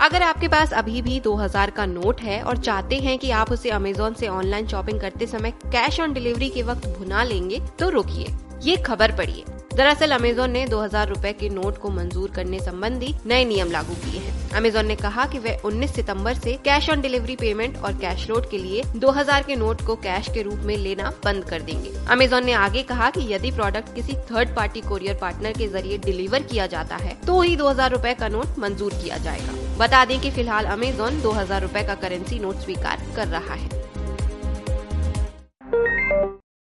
अगर आपके पास अभी भी 2000 का नोट है और चाहते हैं कि आप उसे अमेजोन से ऑनलाइन शॉपिंग करते समय कैश ऑन डिलीवरी के वक्त भुना लेंगे तो रोकिए। ये खबर पढ़िए दरअसल अमेजोन ने 2000 रुपए के नोट को मंजूर करने संबंधी नए नियम लागू किए हैं। अमेजोन ने कहा कि वह 19 सितंबर से कैश ऑन डिलीवरी पेमेंट और कैश लोड के लिए 2000 के नोट को कैश के रूप में लेना बंद कर देंगे। अमेजोन ने आगे कहा कि यदि प्रोडक्ट किसी थर्ड पार्टी कोरियर पार्टनर के ज़रिए डिलीवर किया जाता है तो ही दो हज़ार का नोट मंजूर किया जाएगा। बता दें कि फ़िलहाल अमेजोन दो हज़ार का करेंसी नोट स्वीकार कर रहा है।